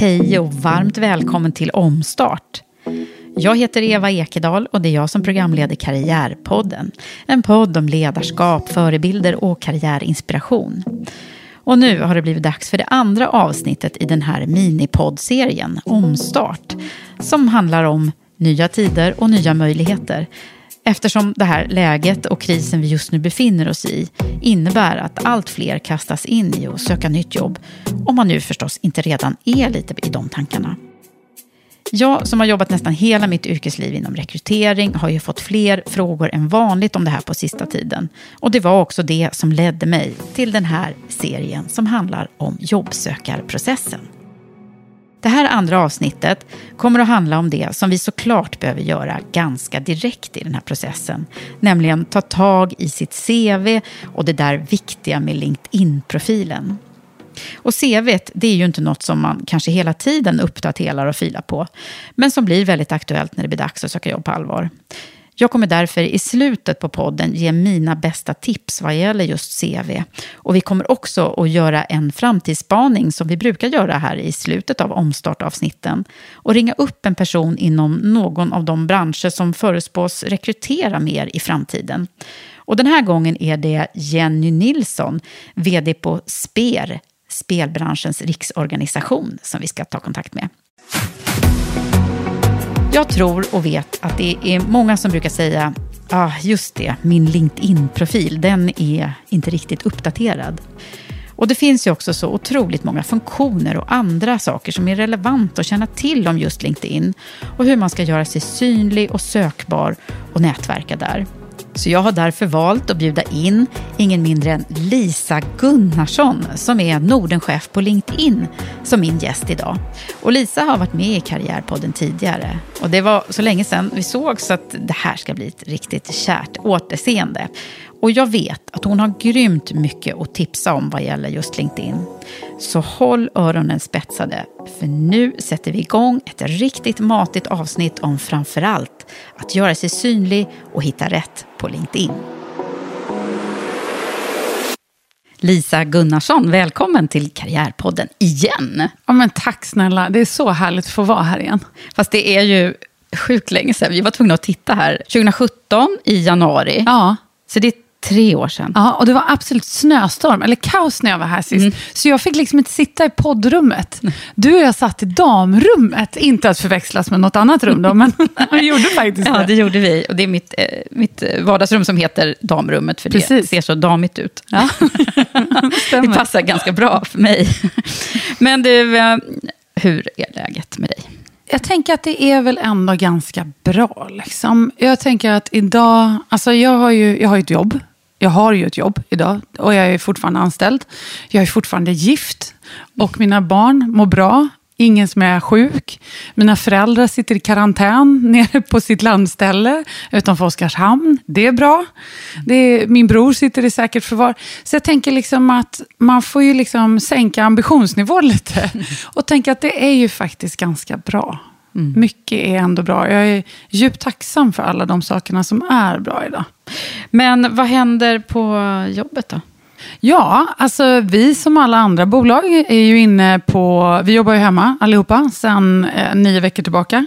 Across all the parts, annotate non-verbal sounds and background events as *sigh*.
Hej och varmt välkommen till Omstart. Jag heter Eva Ekedal och det är jag som programleder Karriärpodden. En podd om ledarskap, förebilder och karriärinspiration. Och nu har det blivit dags för det andra avsnittet i den här minipoddserien Omstart. Som handlar om nya tider och nya möjligheter. Eftersom det här läget och krisen vi just nu befinner oss i innebär att allt fler kastas in i att söka nytt jobb. Om man nu förstås inte redan är lite i de tankarna. Jag som har jobbat nästan hela mitt yrkesliv inom rekrytering har ju fått fler frågor än vanligt om det här på sista tiden. Och det var också det som ledde mig till den här serien som handlar om jobbsökarprocessen. Det här andra avsnittet kommer att handla om det som vi såklart behöver göra ganska direkt i den här processen. Nämligen ta tag i sitt CV och det där viktiga med LinkedIn-profilen. Och CVt, det är ju inte något som man kanske hela tiden uppdaterar och filar på. Men som blir väldigt aktuellt när det blir dags att söka jobb på allvar. Jag kommer därför i slutet på podden ge mina bästa tips vad gäller just CV. Och vi kommer också att göra en framtidsspaning som vi brukar göra här i slutet av omstartavsnitten. Och ringa upp en person inom någon av de branscher som förespås rekrytera mer i framtiden. Och den här gången är det Jenny Nilsson, vd på SPER, spelbranschens riksorganisation, som vi ska ta kontakt med. Jag tror och vet att det är många som brukar säga Ja, ah, just det, min LinkedIn-profil, den är inte riktigt uppdaterad. Och det finns ju också så otroligt många funktioner och andra saker som är relevant att känna till om just LinkedIn och hur man ska göra sig synlig och sökbar och nätverka där. Så jag har därför valt att bjuda in ingen mindre än Lisa Gunnarsson som är Nordenchef på LinkedIn som min gäst idag. Och Lisa har varit med i Karriärpodden tidigare. Och det var så länge sedan vi såg så att det här ska bli ett riktigt kärt återseende. Och jag vet att hon har grymt mycket att tipsa om vad gäller just LinkedIn. Så håll öronen spetsade, för nu sätter vi igång ett riktigt matigt avsnitt om framförallt att göra sig synlig och hitta rätt på LinkedIn. Lisa Gunnarsson, välkommen till Karriärpodden igen. Ja, men tack snälla, det är så härligt att få vara här igen. Fast det är ju sjukt länge sedan. Vi var tvungna att titta här. 2017 i januari. Ja. Så det är Tre år sedan. Ja, och det var absolut snöstorm, eller kaos när jag var här sist. Mm. Så jag fick liksom inte sitta i poddrummet. Du och jag satt i damrummet, inte att förväxlas med något annat rum då, men *laughs* vi gjorde faktiskt det. Ja, det gjorde vi. Och det är mitt, eh, mitt vardagsrum som heter damrummet, för Precis. det ser så damigt ut. Ja. *laughs* det passar ganska bra för mig. men du, eh, hur är läget med dig? Jag tänker att det är väl ändå ganska bra. Liksom. Jag tänker att idag, alltså jag har ju jag har ett jobb. Jag har ju ett jobb idag och jag är fortfarande anställd. Jag är fortfarande gift och mina barn mår bra. Ingen som är sjuk. Mina föräldrar sitter i karantän *laughs* nere på sitt landställe utanför Oskarshamn. Det är bra. Det är, min bror sitter i säkert förvar. Så jag tänker liksom att man får ju liksom sänka ambitionsnivån lite. *laughs* Och tänka att det är ju faktiskt ganska bra. Mm. Mycket är ändå bra. Jag är djupt tacksam för alla de sakerna som är bra idag. Men vad händer på jobbet då? Ja, alltså vi som alla andra bolag är ju inne på, vi jobbar ju hemma allihopa sedan eh, nio veckor tillbaka.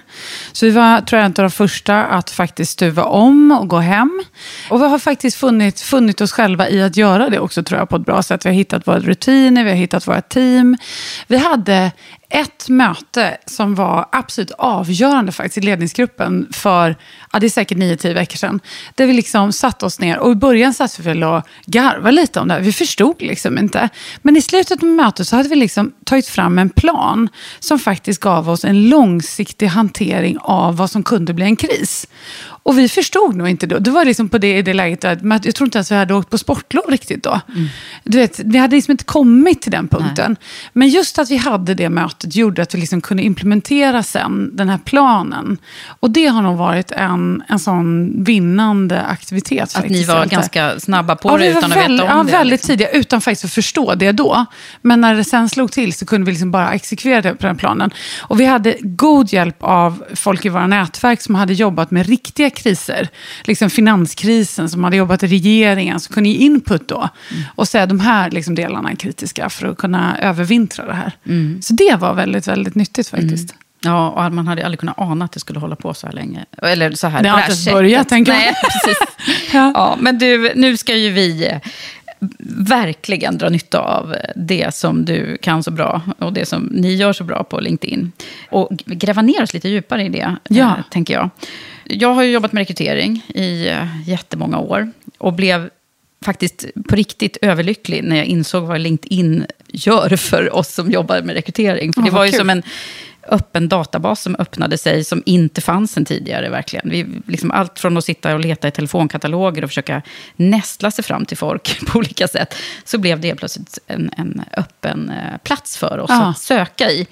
Så vi var, tror jag, en av de första att faktiskt stuva om och gå hem. Och vi har faktiskt funnit, funnit oss själva i att göra det också, tror jag, på ett bra sätt. Vi har hittat våra rutiner, vi har hittat våra team. Vi hade ett möte som var absolut avgörande faktiskt i ledningsgruppen för, ja det är säkert nio, tio veckor sedan. Där vi liksom satt oss ner och i början satt vi väl och garvade lite om det här. Vi förstod liksom inte. Men i slutet av mötet så hade vi liksom tagit fram en plan som faktiskt gav oss en långsiktig hantering av vad som kunde bli en kris. Och vi förstod nog inte då. Det var liksom på det, i det läget att jag tror inte ens vi hade åkt på sportlov riktigt då. Mm. Du vet, vi hade liksom inte kommit till den punkten. Nej. Men just att vi hade det mötet gjorde att vi liksom kunde implementera sen den här planen. Och det har nog varit en, en sån vinnande aktivitet. Att faktiskt. ni var ganska snabba på ja, det utan att veta om ja, det? Ja, väldigt liksom. tidiga, utan faktiskt att förstå det då. Men när det sen slog till så kunde vi liksom bara exekvera det på den planen. Och vi hade god hjälp av folk i våra nätverk som hade jobbat med riktiga kriser. Liksom finanskrisen som hade jobbat i regeringen, som kunde ge input då. Mm. Och säga de här liksom delarna är kritiska för att kunna övervintra det här. Mm. Så det var väldigt, väldigt nyttigt faktiskt. Mm. Ja, och man hade aldrig kunnat ana att det skulle hålla på så här länge. Eller så här. Det har inte ens börjat, tänker jag. Nej, *laughs* precis. ja. ja. men du, nu ska ju vi eh, verkligen dra nytta av det som du kan så bra och det som ni gör så bra på LinkedIn. Och gräva ner oss lite djupare i det, ja. äh, tänker jag. Jag har ju jobbat med rekrytering i äh, jättemånga år och blev faktiskt på riktigt överlycklig när jag insåg vad LinkedIn gör för oss som jobbar med rekrytering. För oh, det var ju kul. som en öppen databas som öppnade sig, som inte fanns sen tidigare. verkligen. Vi, liksom allt från att sitta och leta i telefonkataloger och försöka nästla sig fram till folk *laughs* på olika sätt, så blev det plötsligt en, en öppen eh, plats för oss ja. att söka i.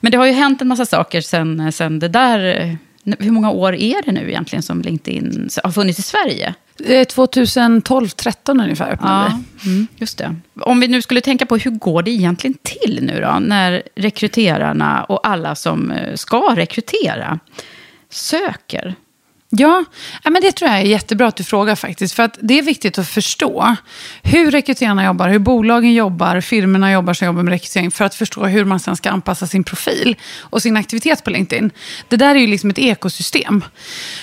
Men det har ju hänt en massa saker sen, sen det där eh, hur många år är det nu egentligen som LinkedIn har funnits i Sverige? 2012, 13 ungefär ja. Mm, just det. Om vi nu skulle tänka på hur går det egentligen till nu då? När rekryterarna och alla som eh, ska rekrytera söker. Ja, men det tror jag är jättebra att du frågar faktiskt. För att det är viktigt att förstå hur rekryterarna jobbar, hur bolagen jobbar, firmorna jobbar som jobbar med rekrytering. För att förstå hur man sen ska anpassa sin profil och sin aktivitet på LinkedIn. Det där är ju liksom ett ekosystem.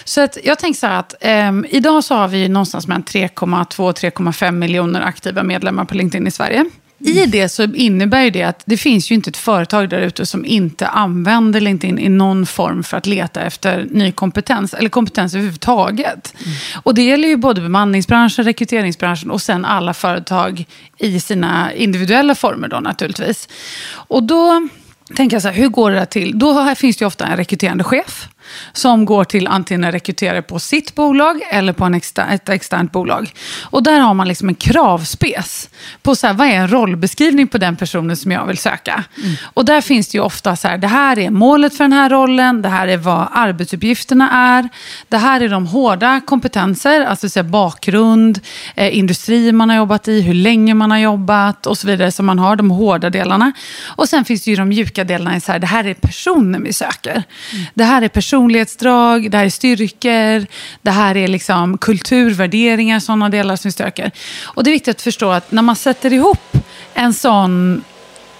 Så att jag tänker så här att eh, idag så har vi någonstans mellan 3,2-3,5 miljoner aktiva medlemmar på LinkedIn i Sverige. I det så innebär det att det finns ju inte ett företag där ute som inte använder LinkedIn i någon form för att leta efter ny kompetens, eller kompetens överhuvudtaget. Mm. Och det gäller ju både bemanningsbranschen, rekryteringsbranschen och sen alla företag i sina individuella former då naturligtvis. Och då tänker jag så här, hur går det där till? Då finns det ju ofta en rekryterande chef som går till antingen en rekryterare på sitt bolag eller på en exter ett externt bolag. Och där har man liksom en kravspes på så här, vad är en rollbeskrivning på den personen som jag vill söka. Mm. Och där finns det ju ofta så här, det här är målet för den här rollen, det här är vad arbetsuppgifterna är, det här är de hårda kompetenser, alltså så här, bakgrund, eh, industri man har jobbat i, hur länge man har jobbat och så vidare, som man har, de hårda delarna. Och sen finns det ju de mjuka delarna, så här, det här är personen vi söker. Mm. Det här är personen personlighetsdrag, det här är styrkor, det här är liksom kulturvärderingar, sådana delar som är styrkor. Och det är viktigt att förstå att när man sätter ihop en sån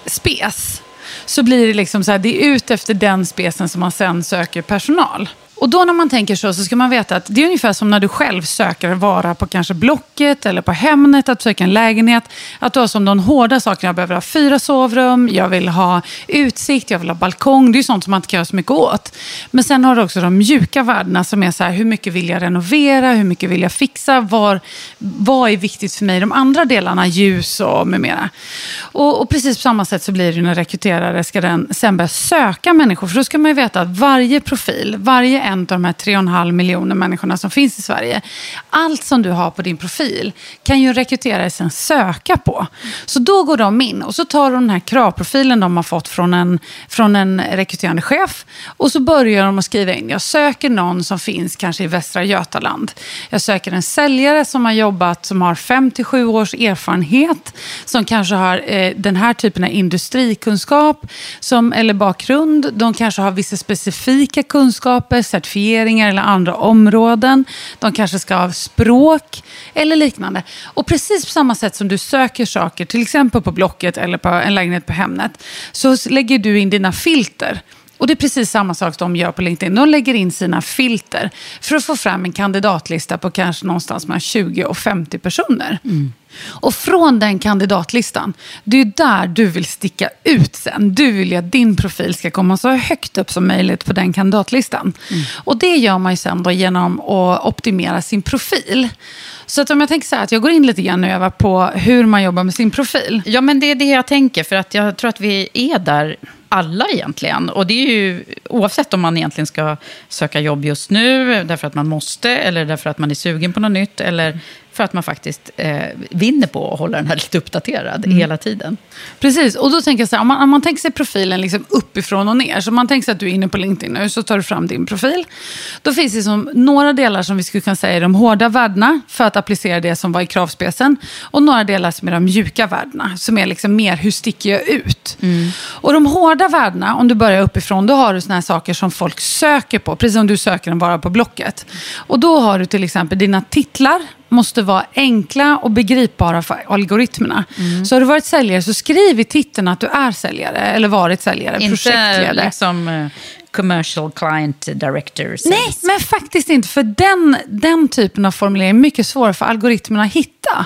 spes så blir det liksom så här, det är ut efter den spesen som man sen söker personal. Och då när man tänker så, så ska man veta att det är ungefär som när du själv söker vara på kanske Blocket eller på Hemnet, att söka en lägenhet. Att du har som de hårda sakerna, jag behöver ha fyra sovrum, jag vill ha utsikt, jag vill ha balkong. Det är sånt som man inte kan göra så mycket åt. Men sen har du också de mjuka värdena som är så här, hur mycket vill jag renovera, hur mycket vill jag fixa, var, vad är viktigt för mig, de andra delarna, ljus och med mera. Och, och precis på samma sätt så blir det när rekryterare ska den sen börja söka människor. För då ska man ju veta att varje profil, varje en av de här 3,5 miljoner människorna som finns i Sverige, allt som du har på din profil kan ju rekryterare sen söka på. Så då går de in och så tar de den här kravprofilen de har fått från en, från en rekryterande chef och så börjar de att skriva in, jag söker någon som finns kanske i Västra Götaland. Jag söker en säljare som har jobbat, som har 5-7 års erfarenhet, som kanske har eh, den här typen av industrikunskap som, eller bakgrund. De kanske har vissa specifika kunskaper, certifieringar eller andra områden. De kanske ska ha språk eller liknande. Och precis på samma sätt som du söker saker, till exempel på Blocket eller på en lägenhet på Hemnet, så lägger du in dina filter. Och det är precis samma sak de gör på LinkedIn. De lägger in sina filter för att få fram en kandidatlista på kanske någonstans mellan 20 och 50 personer. Mm. Och från den kandidatlistan, det är där du vill sticka ut sen. Du vill ju att din profil ska komma så högt upp som möjligt på den kandidatlistan. Mm. Och det gör man ju sen då genom att optimera sin profil. Så att om jag tänker så här, att jag går in lite grann och övar på hur man jobbar med sin profil. Ja, men det är det jag tänker, för att jag tror att vi är där alla egentligen. Och det är ju oavsett om man egentligen ska söka jobb just nu, därför att man måste, eller därför att man är sugen på något nytt, eller för att man faktiskt eh, vinner på att hålla den här lite uppdaterad mm. hela tiden. Precis, och då tänker jag så här, om man, om man tänker sig profilen liksom uppifrån och ner, så om man tänker sig att du är inne på LinkedIn nu, så tar du fram din profil. Då finns det som några delar som vi skulle kunna säga är de hårda värdena, för att applicera det som var i kravspecen, och några delar som är de mjuka värdena, som är liksom mer hur sticker jag ut. Mm. Och de hårda värdena, om du börjar uppifrån, då har du såna här saker som folk söker på, precis som du söker en vara på Blocket. Och då har du till exempel dina titlar, måste vara enkla och begripbara för algoritmerna. Mm. Så har du varit säljare, så skriv i titeln att du är säljare eller varit säljare, Inte projektledare. Liksom, uh, commercial client director. Nej, men faktiskt inte. För den, den typen av formulering är mycket svårare för algoritmerna att hitta.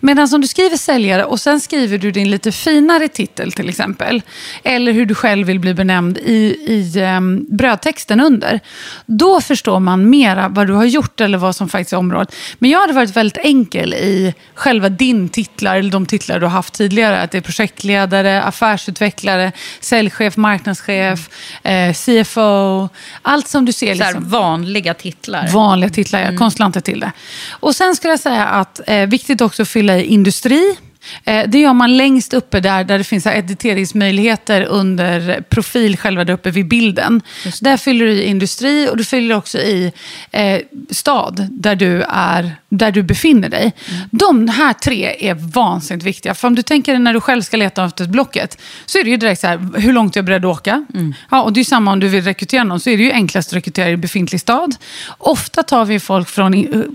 Medan om du skriver säljare och sen skriver du din lite finare titel till exempel. Eller hur du själv vill bli benämnd i, i um, brödtexten under. Då förstår man mera vad du har gjort eller vad som faktiskt är området. Men jag hade varit väldigt enkel i själva din titlar, eller de titlar du har haft tidigare. Att det är projektledare, affärsutvecklare, säljchef, marknadschef, eh, CFO CFO, allt som du ser. Liksom. vanliga titlar. Vanliga titlar, ja. Mm. Konstlanter till det. Och sen skulle jag säga att eh, viktigt också att fylla i industri. Eh, det gör man längst uppe där, där det finns editeringsmöjligheter under profil, själva där uppe vid bilden. Där fyller du i industri och du fyller också i eh, stad där du, är, där du befinner dig. Mm. De här tre är vansinnigt viktiga. För om du tänker när du själv ska leta efter ett blocket så är det ju direkt så här, hur långt är jag beredd att åka? Mm. Ja, och det är samma om du vill rekrytera någon så är det ju enklast att rekrytera i befintlig stad. Ofta tar vi folk från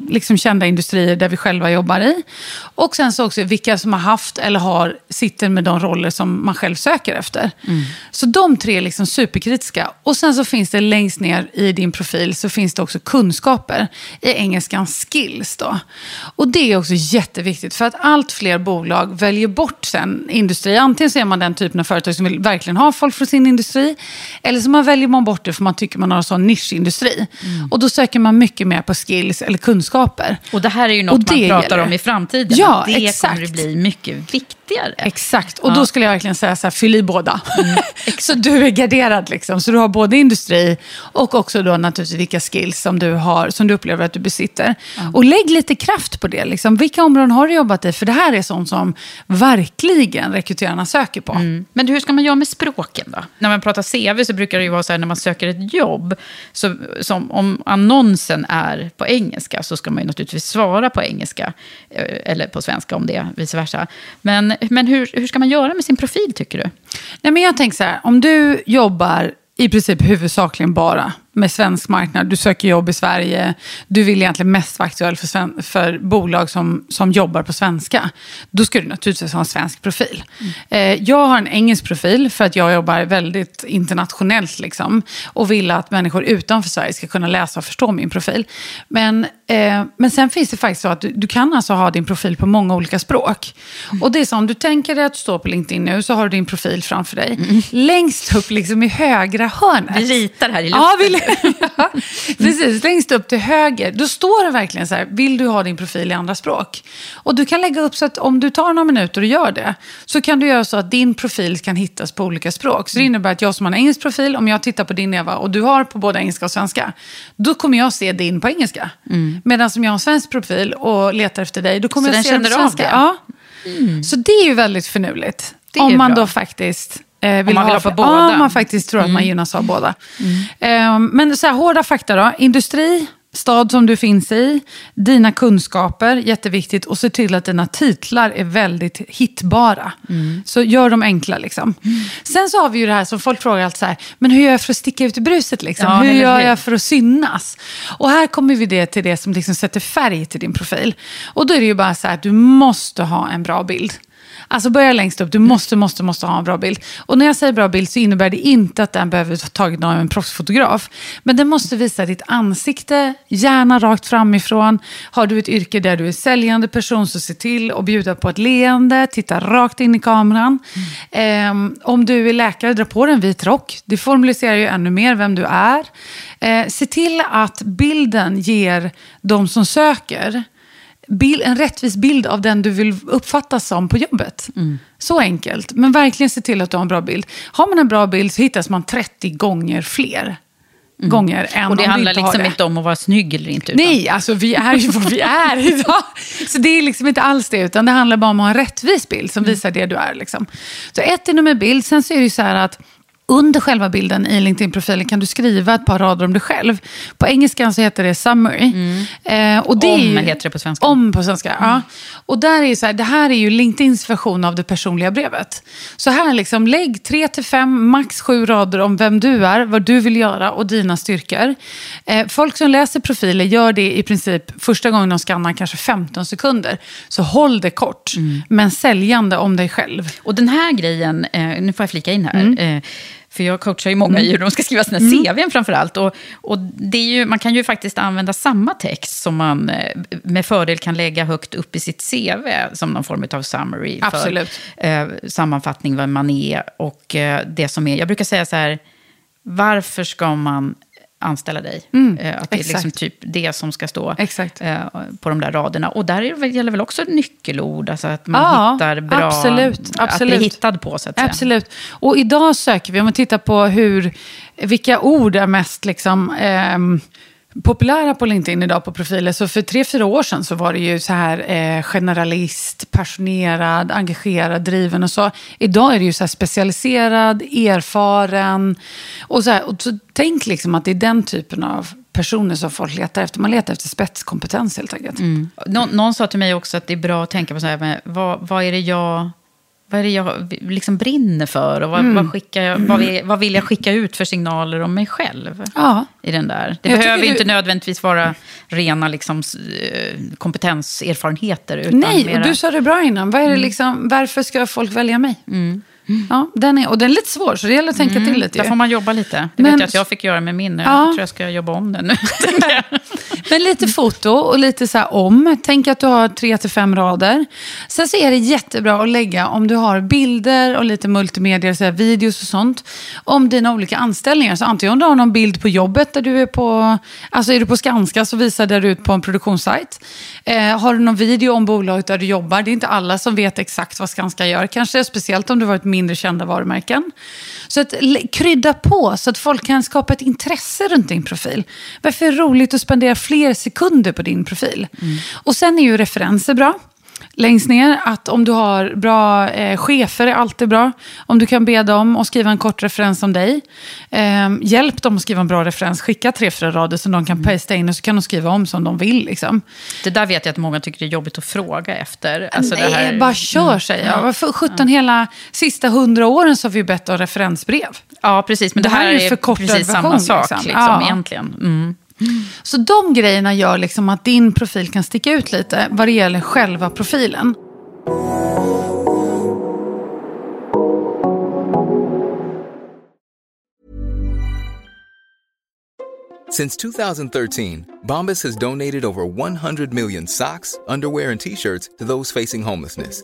liksom, kända industrier där vi själva jobbar i. Och sen så också vilka som har haft eller har, sitter med de roller som man själv söker efter. Mm. Så de tre är liksom superkritiska. Och sen så finns det längst ner i din profil så finns det också kunskaper. I engelskan skills då. Och det är också jätteviktigt för att allt fler bolag väljer bort sen industri. Antingen så är man den typen av företag som vill verkligen ha folk från sin industri. Eller så man väljer man bort det för man tycker man har en sån nischindustri. Mm. Och då söker man mycket mer på skills eller kunskaper. Och det här är ju något man pratar gäller. om i framtiden. Ja, det exakt. kommer att bli mycket mycket vikt viktigare. Exakt, och ja. då skulle jag verkligen säga så här, fyll i båda. Mm. *laughs* så du är garderad liksom. Så du har både industri och också då naturligtvis vilka skills som du har, som du upplever att du besitter. Mm. Och lägg lite kraft på det. Liksom. Vilka områden har du jobbat i? För det här är sånt som verkligen rekryterarna söker på. Mm. Men hur ska man göra med språken då? När man pratar CV så brukar det ju vara så här när man söker ett jobb. Så, som om annonsen är på engelska så ska man ju naturligtvis svara på engelska. Eh, eller på svenska om det är vice versa. Men, men hur, hur ska man göra med sin profil tycker du? Nej, men jag tänker så här, om du jobbar i princip huvudsakligen bara med svensk marknad. Du söker jobb i Sverige. Du vill egentligen mest vara aktuell för, för bolag som, som jobbar på svenska. Då ska du naturligtvis ha en svensk profil. Eh, jag har en engelsk profil för att jag jobbar väldigt internationellt. Liksom, och vill att människor utanför Sverige ska kunna läsa och förstå min profil. Men, eh, men sen finns det faktiskt så att du, du kan alltså ha din profil på många olika språk. Och det är så om du tänker dig att du står på LinkedIn nu så har du din profil framför dig. Längst upp liksom i högra hörnet. Vi ritar här i luften. Ja, ja, *laughs* precis. Längst upp till höger, då står det verkligen så här, vill du ha din profil i andra språk? Och du kan lägga upp så att om du tar några minuter och gör det, så kan du göra så att din profil kan hittas på olika språk. Så det innebär att jag som har en engelsk profil, om jag tittar på din Eva, och du har på både engelska och svenska, då kommer jag se din på engelska. Medan som jag har en svensk profil och letar efter dig, då kommer Så jag se den på känner av svenska. det? Ja. Så det är ju väldigt är Om man bra. då faktiskt eh, vill, man vill ha på fler- båda. Mm. Ja, man faktiskt tror att man gynnas av båda. Eh, men så här, hårda fakta då. Industri, stad som du finns i, dina kunskaper, jätteviktigt. Och se till att dina titlar är väldigt hittbara. Mm. Så gör dem enkla liksom. Sen så har vi ju det här som folk frågar alltid så här, men hur gör jag för att sticka ut i bruset liksom? Ja, hur gör hur? jag för att synas? Och här kommer vi det till det som liksom sätter färg till din profil. Och då är det ju bara så här att du måste ha en bra bild. Alltså börja längst upp, du måste, måste, måste ha en bra bild. Och när jag säger bra bild så innebär det inte att den behöver ta taget av en proffsfotograf. Men den måste visa ditt ansikte, gärna rakt framifrån. Har du ett yrke där du är säljande person så se till att bjuda på ett leende, titta rakt in i kameran. Ehm, om du är läkare, dra på dig en vit rock. Det formaliserar ju ännu mer vem du är. Eh, se till att bilden ger de som söker bil, en rättvis bild av den du vill uppfattas som på jobbet. Mm. Så enkelt. Men verkligen se till att du har en bra bild. Har man en bra bild så hittas man 30 gånger fler gånger än Mm. Och det om handlar inte liksom det. inte om att vara snygg eller inte. Utan Nej, alltså vi är ju vad vi är *laughs* idag. Så det är liksom inte alls det, utan det handlar bara om att ha en rättvis bild som visar det du är. Liksom. Så ett är nummer bild, sen så är det ju så här att under själva bilden i LinkedIn-profilen kan du skriva ett par rader om dig själv. På engelska så heter det summary. Eh, och det är Om ju, heter det på svenska. Om på svenska, ja. Och där är så här, det här är ju LinkedIns version av det personliga brevet. Så här liksom, lägg tre till fem, max sju rader om vem du är, vad du vill göra och dina styrkor. Eh, folk som läser profiler gör det i princip första gången de skannar kanske 15 sekunder. Så håll det kort, men säljande om dig själv. Och den här grejen, eh, nu får jag flika in här. Mm. För jag coachar ju många i hur de ska skriva sina CVn framför allt. Och, och det är ju, man kan ju faktiskt använda samma text som man eh, med fördel kan lägga högt upp i sitt CV. Som någon form av summary. Absolut. För, eh, sammanfattning vad man är och eh, det som är. Jag brukar säga så här, varför ska man anställa dig? eh, att det är liksom Mm, typ det som ska stå Exakt. eh, på de där raderna. Och där gäller väl också nyckelord, alltså att man Ja, hittar bra... absolut, Att absolut. bli hittad på, så att säga. Absolut. Och idag söker vi, om vi tittar på hur, vilka ord är mest liksom, ehm, populära på LinkedIn idag på profiler. Så för tre, fyra år sedan så var det ju så här eh, generalist, passionerad, engagerad, driven och så. Idag är det ju så här specialiserad, erfaren. Och så, här, och så tänk liksom att det är den typen av personer som folk letar efter. Man letar efter spetskompetens helt enkelt. Mm. Nå, någon sa till mig också att det är bra att tänka på så här, med, vad, vad är det jag... Vad är det jag liksom brinner för? Och vad, Mm. vad, skickar jag, vad, vill, vad vill jag skicka ut för signaler om mig själv? Ja. I den där. Det Jag behöver inte du- nödvändigtvis vara rena liksom, eh, kompetenserfarenheter. Utan Nej, mera, och du sa det bra innan. Vad är det liksom, varför ska folk välja mig? Ja, den är, och den är lite svår, så det gäller att tänka till lite. Där ju. får man jobba lite. Det Men- vet jag att jag fick göra med min. Jag Ja. tror jag ska jobba om den nu. *laughs* *laughs* Men lite foto och lite så här om. Tänk att du har tre till fem rader. Sen så är det jättebra att lägga om du har bilder och lite multimedia, så här videos och sånt. Om dina olika anställningar. Så antingen om du har någon bild på jobbet där du är på, alltså är du på Skanska så visar det ut på en produktionssajt. Eh, har du någon video om bolaget där du jobbar. Det är inte alla som vet exakt vad Skanska gör. Kanske speciellt om du varit mindre kända varumärken. Så att krydda på så att folk kan skapa ett intresse runt din profil. Varför är det roligt att spendera fler sekunder på din profil? Och sen är ju referenser bra. Längst ner att om du har bra eh, chefer är alltid bra. Om du kan be dem att skriva en kort referens om dig. Eh, hjälp dem att skriva en bra referens. Skicka tre, fyra rader som de kan mm. pasta in och så kan de skriva om som de vill. Liksom. Det där vet jag att många tycker är jobbigt att fråga efter. Alltså Nej, det här... bara kör mm. säger jag. För 17 hela sista hundra åren så har vi bett om referensbrev. Ja, precis. Men det, det här, är, är precis samma sak liksom. Liksom, ja. egentligen. Mm. Så de grejerna gör liksom att din profil kan sticka ut lite vad det gäller själva profilen. Since 2013, Bombas has donated over 100 million socks, underwear and t-shirts to those facing homelessness.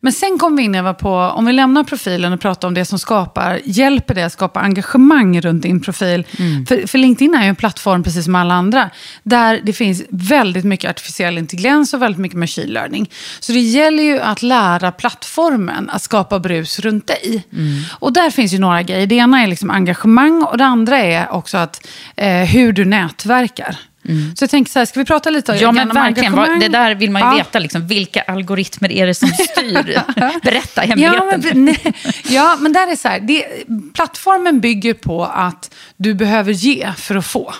Men sen kommer vi in Eva på, om vi lämnar profilen och pratar om det som skapar, hjälper det att skapa engagemang runt din profil? Mm. För, för, LinkedIn är ju en plattform, precis som alla andra, där det finns väldigt mycket artificiell intelligens och väldigt mycket machine learning. Så det gäller ju att lära plattformen att skapa brus runt dig. Mm. Och där finns ju några grejer. Det ena är liksom engagemang och det andra är också att, eh, hur du nätverkar. Mm. Så jag tänker så här, ska vi prata lite om Ja, men verkligen. Vad, det där vill man ju ja. veta. Liksom, vilka algoritmer är det som styr? *laughs* Berätta hemligheten. Ja, men, nej, ja, men där är så här. Det, plattformen bygger på att du behöver ge för att få.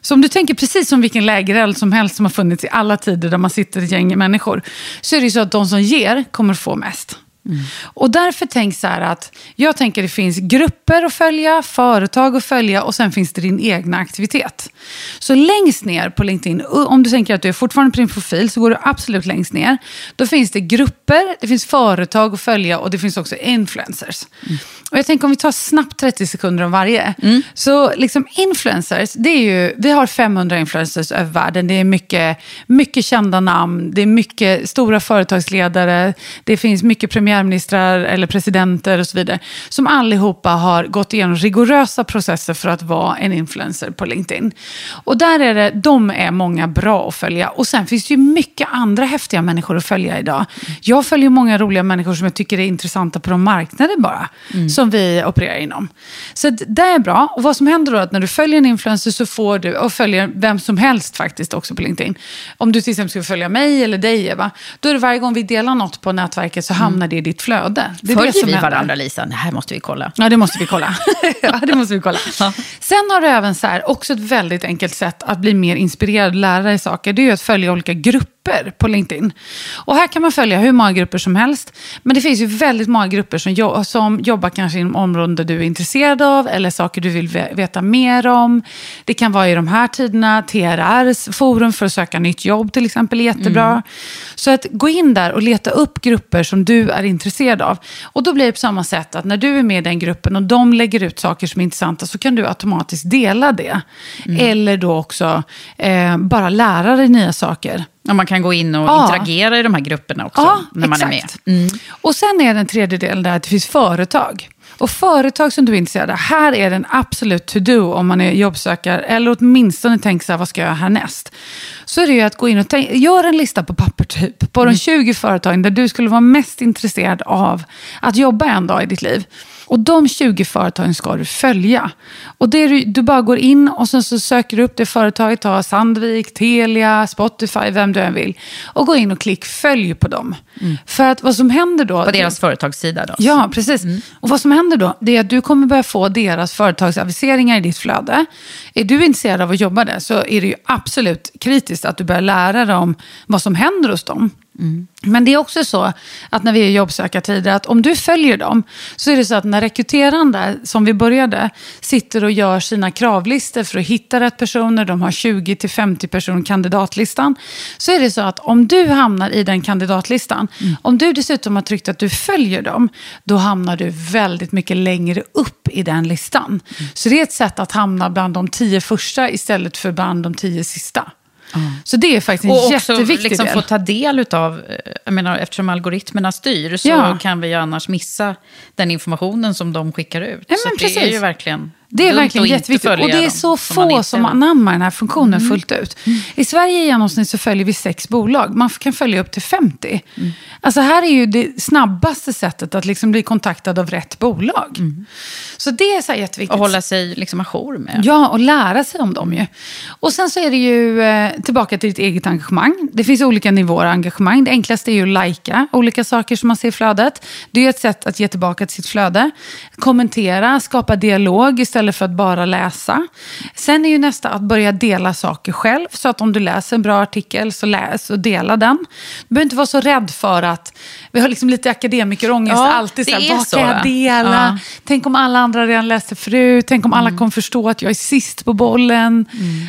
Så om du tänker precis som vilken lägereld som helst som har funnits i alla tider där man sitter ett gäng människor. Så är det ju så att de som ger kommer få mest. Mm. Och därför tänk så här att jag tänker det finns grupper att följa, företag att följa och sen finns det din egna aktivitet. Så längst ner på LinkedIn, om du tänker att du är fortfarande på din profil så går du absolut längst ner. Då finns det grupper, det finns företag att följa och det finns också influencers. Mm. Och jag tänker om vi tar snabbt 30 sekunder om varje. Mm. Så liksom influencers, det är ju, vi har 500 influencers över världen. Det är mycket, mycket kända namn, det är mycket stora företagsledare, det finns mycket premiärministrar eller presidenter och så vidare. Som allihopa har gått igenom rigorösa processer för att vara en influencer på LinkedIn. Och där är det, de är många bra att följa. Och sen finns det ju mycket andra häftiga människor att följa idag. Jag följer många roliga människor som jag tycker är intressanta på de marknader bara. Mm som vi opererar inom. Så det är bra. Och vad som händer då är att när du följer en influencer så får du, och följer vem som helst faktiskt också på LinkedIn. Om du till exempel skulle följa mig eller dig Eva, då är det varje gång vi delar något på nätverket så hamnar mm. det i ditt flöde. Det är Följer det som vi händer. varandra Lisa? Det här måste vi kolla. Ja, det måste vi kolla. *laughs* ja, det måste vi kolla. Ja. Sen har du även så här, också ett väldigt enkelt sätt att bli mer inspirerad och lära dig saker. Det är ju att följa olika grupper grupper på LinkedIn. Och här kan man följa hur många grupper som helst. Men det finns ju väldigt många grupper som, jo som jobbar kanske inom områden där du är intresserad av eller saker du vill veta mer om. Det kan vara i de här tiderna, TRRs forum för att söka nytt jobb till exempel är jättebra. Mm. Så att gå in där och leta upp grupper som du är intresserad av. Och då blir det på samma sätt att när du är med i den gruppen och de lägger ut saker som är intressanta så kan du automatiskt dela det. Mm. Eller då också eh, bara lära dig nya saker. Och man kan gå in och ja. interagera i de här grupperna också ja, när man exakt. är med. Mm. Och sen är den tredje delen där att det finns företag. Och företag som du är intresserad av, här är den absolut to-do om man är jobbsökare. Eller åtminstone tänk så här, vad ska jag göra härnäst? Så är det ju att gå in och göra en lista på papper typ, på de 20 mm. företagen där du skulle vara mest intresserad av att jobba en dag i ditt liv. Och de 20 företagen ska du följa. Och det du, du bara går in och sen så söker du upp det företaget, ta Sandvik, Telia, Spotify, vem du än vill. Och gå in och klick följ på dem. Mm. För att vad som händer då... På deras företagssida då? Ja, precis. Mm. Och vad som händer då, det är att du kommer börja få deras företagsaviseringar i ditt flöde. Är du intresserad av att jobba där så är det ju absolut kritiskt att du börjar lära dem vad som händer hos dem. Mm. Men det är också så att när vi är jobbsökartider, att om du följer dem, så är det så att när rekryteraren där, som vi började, sitter och gör sina kravlistor för att hitta rätt personer, de har 20-50 personer kandidatlistan, så är det så att om du hamnar i den kandidatlistan, mm. om du dessutom har tryckt att du följer dem, då hamnar du väldigt mycket längre upp i den listan. Mm. Så det är ett sätt att hamna bland de tio första istället för bland de tio sista. Så det är faktiskt en Och också jätteviktig liksom del. få ta del av, jag menar eftersom algoritmerna styr så Ja. kan vi ju annars missa den informationen som de skickar ut. Ja, så men det är precis. ju verkligen Det är verkligen jätteviktigt. Och det är dem, så man få som det. anammar den här funktionen Mm. fullt ut. I Sverige i genomsnitt så följer vi sex bolag. Man kan följa upp till 50. Mm. Alltså här är ju det snabbaste sättet att liksom bli kontaktad av rätt bolag. Så det är så jätteviktigt. Och hålla sig liksom ajour med. Ja, och lära sig om dem ju. Och sen så är det ju eh, tillbaka till ditt eget engagemang. Det finns olika nivåer av engagemang. Det enklaste är ju att lajka olika saker som man ser i flödet. Det är ett sätt att ge tillbaka till sitt flöde. Kommentera, skapa dialog istället för att bara läsa. Sen är ju nästa att börja dela saker själv. Så att om du läser en bra artikel så läs och dela den. Du behöver inte vara så rädd för att, vi har liksom lite akademikerångest Ja, alltid. Så här, är vad så, kan jag dela? Ja. Tänk om alla andra redan läste förut. Tänk om alla kommer förstå att jag är sist på bollen.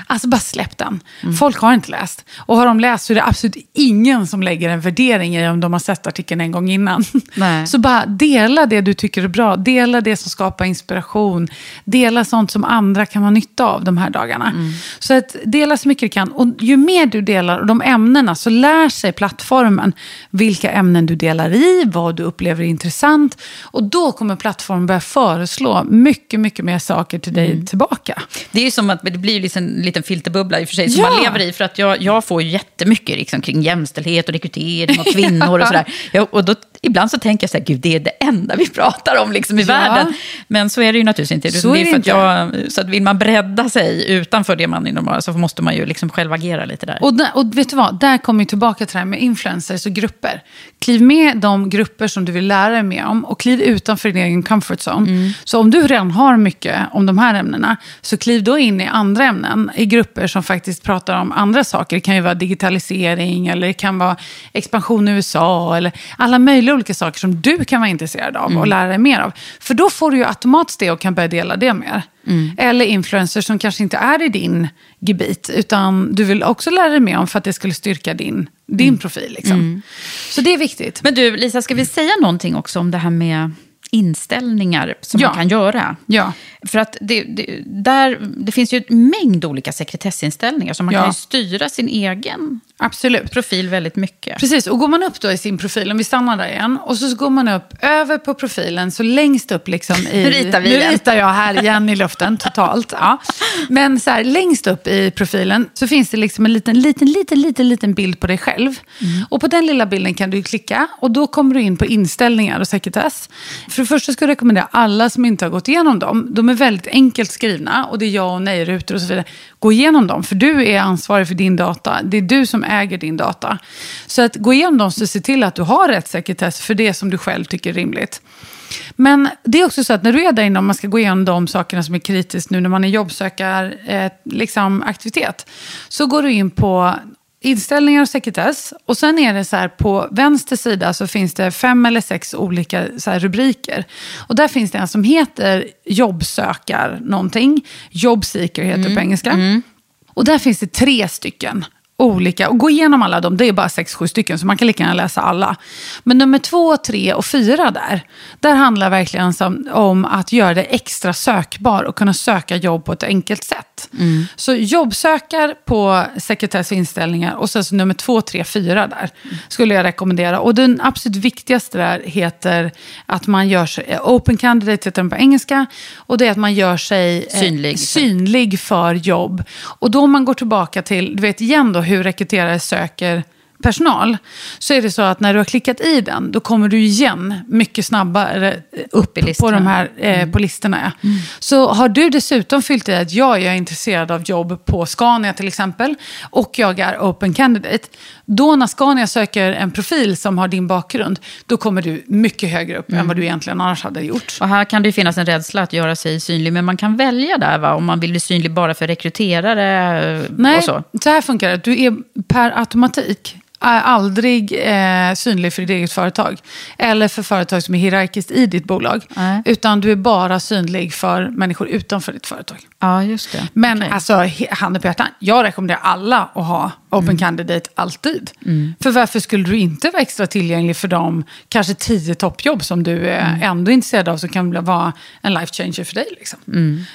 Alltså bara släpp den. Folk har inte läst. Och har de läst så är det absolut ingen som lägger en värdering i om de har sett artikeln en gång innan. Nej. Så bara dela det du tycker är bra. Dela det som skapar inspiration. Dela sånt som andra kan ha nytta av de här dagarna. Så att dela så mycket du kan. Och ju mer du delar och de ämnena så lär sig plattformen vilka ämnen du delar i, vad du upplever är intressant. Och då kommer plattformen börja föreslå mycket, mycket mer saker till dig tillbaka. Det är ju som att det blir liksom en liten filterbubbla i och för sig som Ja. man lever i. För att jag, jag får ju jättemycket liksom, kring jämställdhet och rekrytering och kvinnor och sådär. *laughs* Ja, och då, ibland så tänker jag så här, gud det är det enda vi pratar om liksom, i Ja. världen. Men så är det ju naturligtvis inte. Så det är det inte. Att jag, så att vill man bredda sig utanför det man är normalt så måste man ju liksom själv agera lite där. Och, där, och vet du vad, där kommer vi tillbaka till det här med influencers och grupper. Kliv med de grupper som du vill lära dig mer om och kliv utanför din egen comfort zone. Så om du redan har mycket om de här ämnena, så kliv då in i andra ämnen, i grupper som faktiskt pratar om andra saker. Det kan ju vara digitalisering, eller det kan vara expansion i USA, eller alla möjliga olika saker som du kan vara intresserad av och lära dig mer av. För då får du ju automatiskt det och kan börja dela det mer. Eller influencers som kanske inte är i din gebit, utan du vill också lära dig mer om för att det skulle styrka din, din profil. Liksom. Så det är viktigt. Men du, Lisa, ska vi säga någonting också om det här med inställningar som Ja. man kan göra? Ja. För att det, det, där, det finns ju en mängd olika sekretessinställningar, så man Ja. kan ju styra sin egen Absolut. profil väldigt mycket. Precis, och går man upp då i sin profil, om vi stannar där igen, och så går man upp över på profilen, så längst upp liksom i... *laughs* Nu ritar vi Nu igen. ritar jag här igen i luften, totalt. Ja. Men så här, längst upp i profilen så finns det liksom en liten, liten, liten, liten, liten bild på dig själv. Och på den lilla bilden kan du klicka och då kommer du in på inställningar och sekretess. För det första ska jag rekommendera alla som inte har gått igenom dem, de är väldigt enkelt skrivna och det är ja och nej-rutor och så vidare. Gå igenom dem, för du är ansvarig för din data. Det är du som äger din data. Så att gå igenom dem så se till att du har rätt sekretess för det som du själv tycker är rimligt. Men det är också så att när du är där inne, om man ska gå igenom de sakerna som är kritiskt nu när man är jobbsökar, eh, liksom aktivitet, så går du in på inställningar och sekretess. Och sen är det så här, på vänster sida så finns det fem eller sex olika så rubriker. Och där finns det en som heter jobbsökar någonting. Jobbseeker heter det på engelska. Och där finns det tre stycken olika. Och gå igenom alla dem, det är bara sex, sju stycken, så man kan lika gärna läsa alla. Men nummer två, tre och fyra där, där handlar verkligen om att göra det extra sökbar och kunna söka jobb på ett enkelt sätt. Så jobbsökar på sekretess och inställningar och sen så nummer två, tre, fyra där skulle jag rekommendera. Och den absolut viktigaste där heter att man gör sig, eh, open candidate heter den på engelska, och det är att man gör sig eh, Synlig. synlig för jobb. Och då man går tillbaka till, du vet igen då hur rekryterare söker personal, så är det så att när du har klickat i den, då kommer du igen mycket snabbare upp på de här eh, på listorna. Ja. Så har du dessutom fyllt i att ja, jag är intresserad av jobb på Scania till exempel, och jag är open candidate, då när Scania söker en profil som har din bakgrund, då kommer du mycket högre upp än vad du egentligen annars hade gjort. Och här kan det finnas en rädsla att göra sig synlig, men man kan välja där va? om man vill bli synlig bara för rekryterare eh, Nej, och så. så här funkar det. Du är per automatik aldrig eh, synlig för ditt eget företag. Eller för företag som är hierarkiskt i ditt bolag. Nej. Utan du är bara synlig för människor utanför ditt företag. Ja, just det. Men Okej. alltså, handen på hjärtan, jag rekommenderar alla att ha Open Candidate alltid. För varför skulle du inte vara extra tillgänglig för de kanske tio toppjobb som du är ändå intresserad av som kan vara en life changer för dig? Liksom.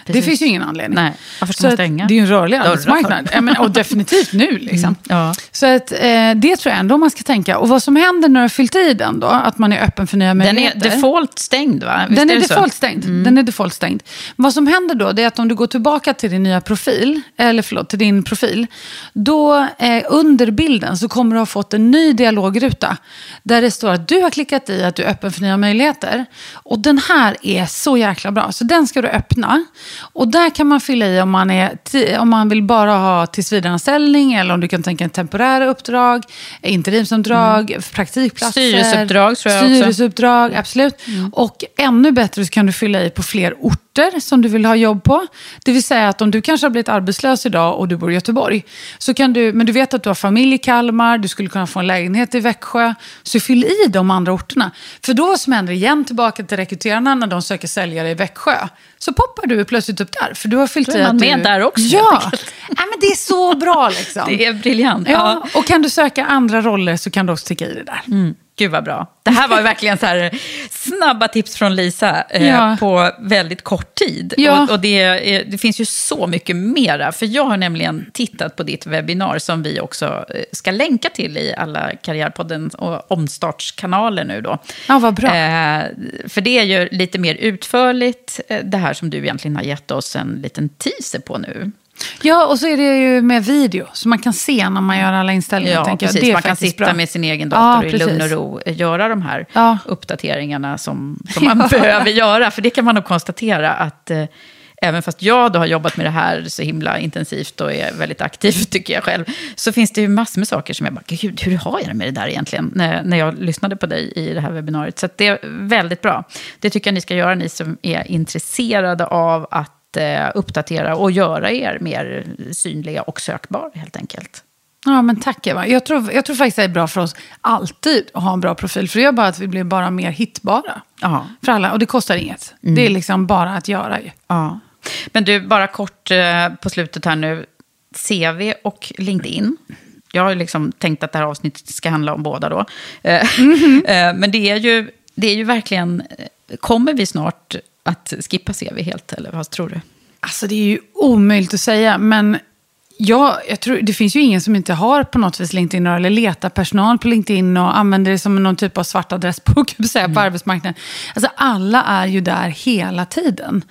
det precis. finns ju ingen anledning. Nej, varför ska Så man att stänga? Det är ju en rörlig arbetsmarknad. Ja, men, och definitivt nu. Liksom. ja. Så att, eh, det tror jag ändå man ska tänka. Och vad som händer när du har fyllt i den då, att man är öppen för nya Den är möjligheter. default stängd va? Visst Den är, det så? default stängd. Den är default stängd. Vad som händer då det är att om du går tillbaka till din nya profil, eller förlåt, till din profil, då eh, under bilden så kommer du ha fått en ny dialogruta. Där det står att du har klickat i att du är öppen för nya möjligheter. Och den här är så jäkla bra, så den ska du öppna. Och där kan man fylla i om man, är om man vill bara ha tillsvidareanställning, eller om du kan tänka en temporära uppdrag, interimsuppdrag, praktikplatser. Styrelseuppdrag tror jag också. Styrelseuppdrag, absolut. Och ännu bättre så kan du fylla i på fler orter som du vill ha jobb på. Det vill säga att om du kanske har blivit arbetslös idag och du bor i Göteborg, så kan du, men du vet att du har familj i Kalmar, du skulle kunna få en lägenhet i Växjö, så fyll i de andra orterna. För då vad som händer igen tillbaka till rekryterarna när de söker säljare i Växjö, så poppar du plötsligt upp där. För du har fyllt i att med du... där också, Ja. Nej, men det är så bra liksom. *laughs* Det är briljant. Ja, och kan du söka andra roller så kan du också sticka i det där. Mm. Gud vad bra. Det här var verkligen så här snabba tips från Lisa eh, Ja. på väldigt kort tid. Ja. Och, och det, är- det finns ju så mycket mera. För jag har nämligen tittat på ditt webbinar som vi också eh, ska länka till i alla Karriärpodden och omstartskanaler nu då. Ja, vad bra. Eh, för det är ju lite mer utförligt, eh, det här som du egentligen har gett oss en liten teaser på nu. Ja, och så är det ju med video, så man kan se när man gör alla inställningar. Ja, precis. Det Man kan sitta bra. med sin egen Ja, dator och i precis. lugn och ro eh, göra de här Ja. uppdateringarna som, som man *laughs* behöver göra. För det kan man nog konstatera att eh, även fast jag då har jobbat med det här så himla intensivt och är väldigt aktiv, *laughs* tycker jag själv, så finns det ju massor med saker som jag bara, gud, hur har jag det med det där egentligen? När, när jag lyssnade på dig i det här webbinariet. Så det är väldigt bra. Det tycker jag ni ska göra, ni som är intresserade av att eh, uppdatera och göra er mer synliga och sökbara helt enkelt. Ja, men tack Eva. Jag tror, jag tror faktiskt det är bra för oss alltid att ha en bra profil. För det gör bara att vi blir bara mer hittbara. Ja. För alla. Och det kostar inget. Det är liksom bara att göra ju. Ja. Men du, bara kort eh, på slutet här nu. CV och LinkedIn. Jag har ju liksom tänkt att det här avsnittet ska handla om båda då. Eh, *laughs* eh, Men det är, ju, det är ju verkligen... eh, Kommer vi snart att skippa CV helt, eller vad tror du? Alltså det är ju omöjligt att säga, men ja, jag tror, det finns ju ingen som inte har på något vis LinkedIn eller letar personal på LinkedIn och använder det som någon typ av svart adressbok *laughs* säga, på arbetsmarknaden. Alltså alla är ju där hela tiden.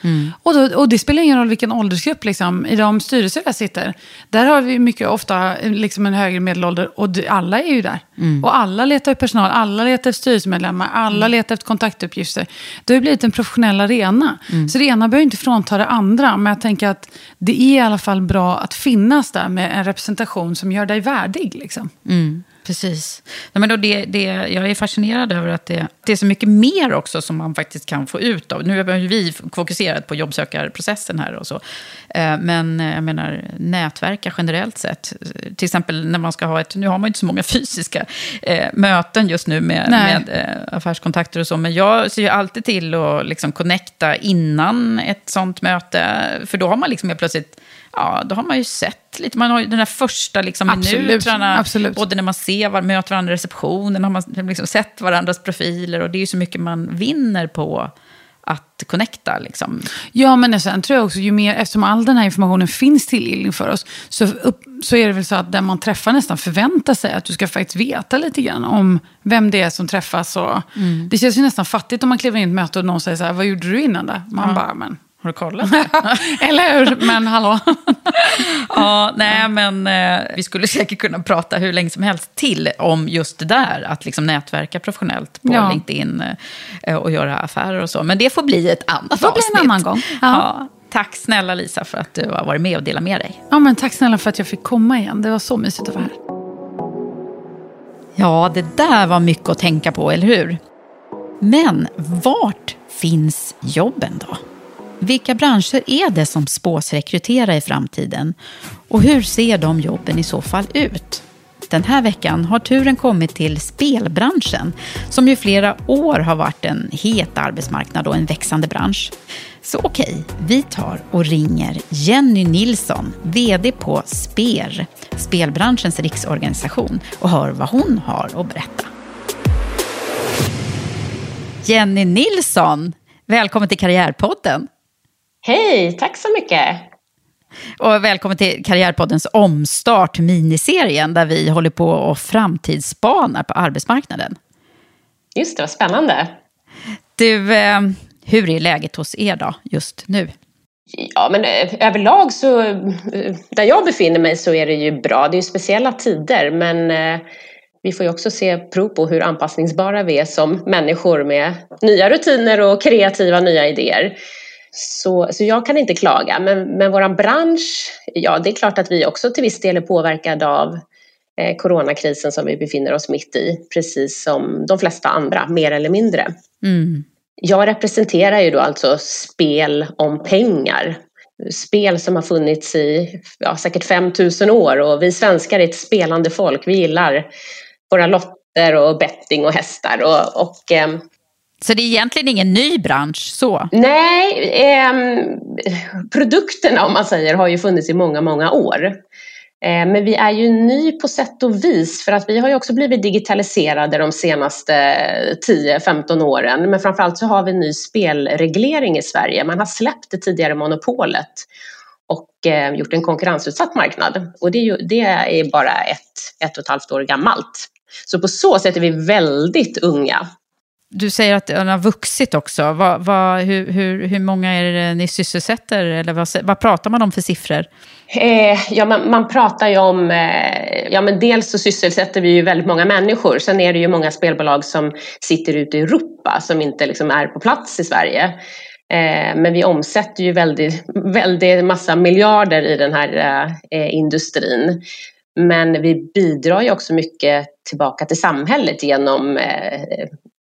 Och, då, och det spelar ingen roll vilken åldersgrupp. Liksom. I de styrelser jag sitter, där har vi mycket ofta liksom en högre medelålder och alla är ju där. Och alla letar efter personal, alla letar efter styrelsemedlemmar, alla letar efter kontaktuppgifter. Det har ju blivit en professionell arena. Så det ena behöver inte frånta det andra, men jag tänker att det är i alla fall bra att finnas där med en representation som gör dig värdig. Liksom. Precis. Nej, men då det, det, jag är fascinerad över att det, det är så mycket mer också som man faktiskt kan få ut av. Nu har vi fokuserat på jobbsökarprocessen här och så. Eh, Men eh, jag menar, nätverka generellt sett. Till exempel när man ska ha ett, nu har man ju inte så många *laughs* fysiska eh, möten just nu med, med affärskontakter och så. Men jag ser ju alltid till att liksom connecta innan ett sånt möte. För då har man liksom helt plötsligt, ja, då har man ju sett lite. Man har ju den där första liksom Absolut, minuterna. absolut. Både när man ser, var, möter varandra i receptionen, har man liksom sett varandras profiler. Och det är ju så mycket man vinner på att connecta. Liksom. Ja, men sen tror jag också, ju mer, eftersom all den här informationen finns tillgänglig för oss, så, upp, så är det väl så att den man träffar nästan förväntar sig att du ska faktiskt veta lite grann om vem det är som träffas. Och, Det känns ju nästan fattigt om man kliver in i ett möte och någon säger så här, vad gjorde du innan det? Man bara, men... Har du kollat? *laughs* Eller hur? Men hallå? *laughs* ja, nej, men eh, vi skulle säkert kunna prata hur länge som helst till om just det där. Att liksom nätverka professionellt på Ja. LinkedIn eh, och göra affärer och så. Men det får bli ett annat Det får bli en avsnitt. annan gång. Ja. Ja. tack snälla Lisa för att du har varit med och delat med dig. Ja, men tack snälla för att jag fick komma igen. Det var så mysigt att vara här. Ja, det där var mycket att tänka på, eller hur? Men vart finns jobben då? Vilka branscher är det som spås rekrytera i framtiden? Och hur ser de jobben i så fall ut? Den här veckan har turen kommit till spelbranschen som ju flera år har varit en het arbetsmarknad och en växande bransch. Så okej, vi tar och ringer Jenny Nilsson, VD på SPER, spelbranschens riksorganisation, och hör vad hon har att berätta. Jenny Nilsson, välkommen till Karriärpodden. Hej, tack så mycket. Och välkommen till Karriärpoddens omstart, miniserien, där vi håller på och framtidsspanar på arbetsmarknaden. Just det, vad spännande. Du, eh, hur är läget hos er då, just nu? Ja, men eh, överlag så, eh, där jag befinner mig så är det ju bra. Det är ju speciella tider, men vi får ju också se prov på hur anpassningsbara vi är som människor med nya rutiner och kreativa nya idéer. Så, så jag kan inte klaga, men, men vår bransch, ja det är klart att vi också till viss del är påverkade av eh, coronakrisen som vi befinner oss mitt i, precis som de flesta andra, mer eller mindre. Mm. Jag representerar ju då alltså spel om pengar. Spel som har funnits i ja, säkert 5000 år och vi svenskar är ett spelande folk. Vi gillar våra lotter och betting och hästar. Och, och eh, så det är egentligen ingen ny bransch så? Nej, eh, produkterna om man säger har ju funnits i många, många år. Eh, men vi är ju ny på sätt och vis för att vi har ju också blivit digitaliserade de senaste 10-15 åren. Men framförallt så har vi en ny spelreglering i Sverige. Man har släppt det tidigare monopolet och eh, gjort en konkurrensutsatt marknad. Och det är, ju, det är bara ett, ett och ett halvt år gammalt. Så på så sätt är vi väldigt unga. Du säger att den har vuxit också. Vad, vad, hur, hur, hur många är det ni sysselsätter? Eller vad, vad pratar man om för siffror? Eh, ja, man, man, pratar ju om... Eh, ja, men dels så sysselsätter vi ju väldigt många människor. Sen är det ju många spelbolag som sitter ute i Europa som inte liksom är på plats i Sverige. Eh, men vi omsätter ju väldigt, väldigt massa miljarder i den här eh, industrin. Men vi bidrar ju också mycket tillbaka till samhället genom eh,